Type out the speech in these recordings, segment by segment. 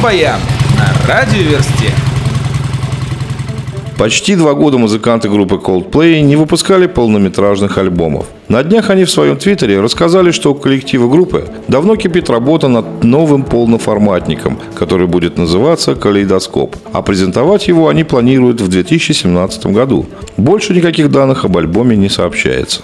Рок-баян на радиоверсте. Почти два года музыканты группы Coldplay не выпускали полнометражных альбомов. На днях они в своем твиттере рассказали, что у коллектива группы давно кипит работа над новым полноформатником, который будет называться «Калейдоскоп», а презентовать его они планируют в 2017 году. Больше никаких данных об альбоме не сообщается.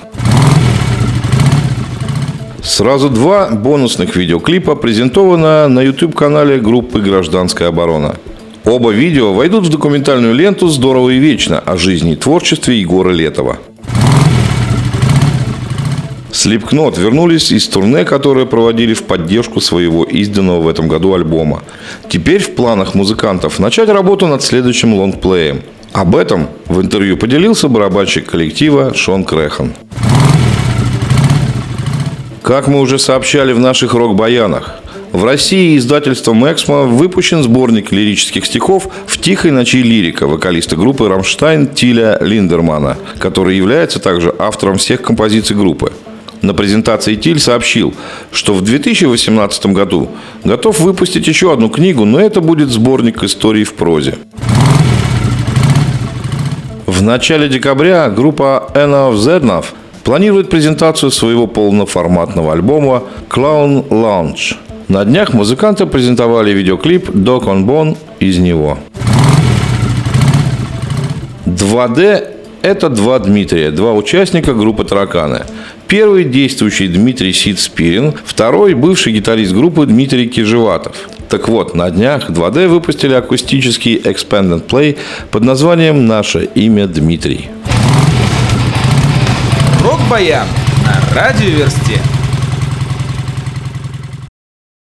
Сразу два бонусных видеоклипа презентовано на YouTube-канале группы «Гражданская оборона». Оба видео войдут в документальную ленту «Здорово и вечно» о жизни и творчестве Егора Летова. Слепкнот вернулись из турне, которое проводили в поддержку своего изданного в этом году альбома. Теперь в планах музыкантов начать работу над следующим лонгплеем. Об этом в интервью поделился барабанщик коллектива Шон Крехан. Как мы уже сообщали в наших рок-баянах, в России издательством «Эксмо» выпущен сборник лирических стихов «В тихой ночи лирика» вокалиста группы «Рамштайн» Тиля Линдермана, который является также автором всех композиций группы. На презентации Тиль сообщил, что в 2018 году готов выпустить еще одну книгу, но это будет сборник историй в прозе. В начале декабря группа Anna of Zernov планирует презентацию своего полноформатного альбома Clown Lounge – на днях музыканты презентовали видеоклип «Dog on Bone» из него. 2D – это два Дмитрия, два участника группы «Тараканы». Первый – действующий Дмитрий Сид Спирин, второй – бывший гитарист группы Дмитрий Кижеватов. Так вот, на днях 2D выпустили акустический Expanded Play под названием «Наше имя Дмитрий». Рок-баян на радиоверсте.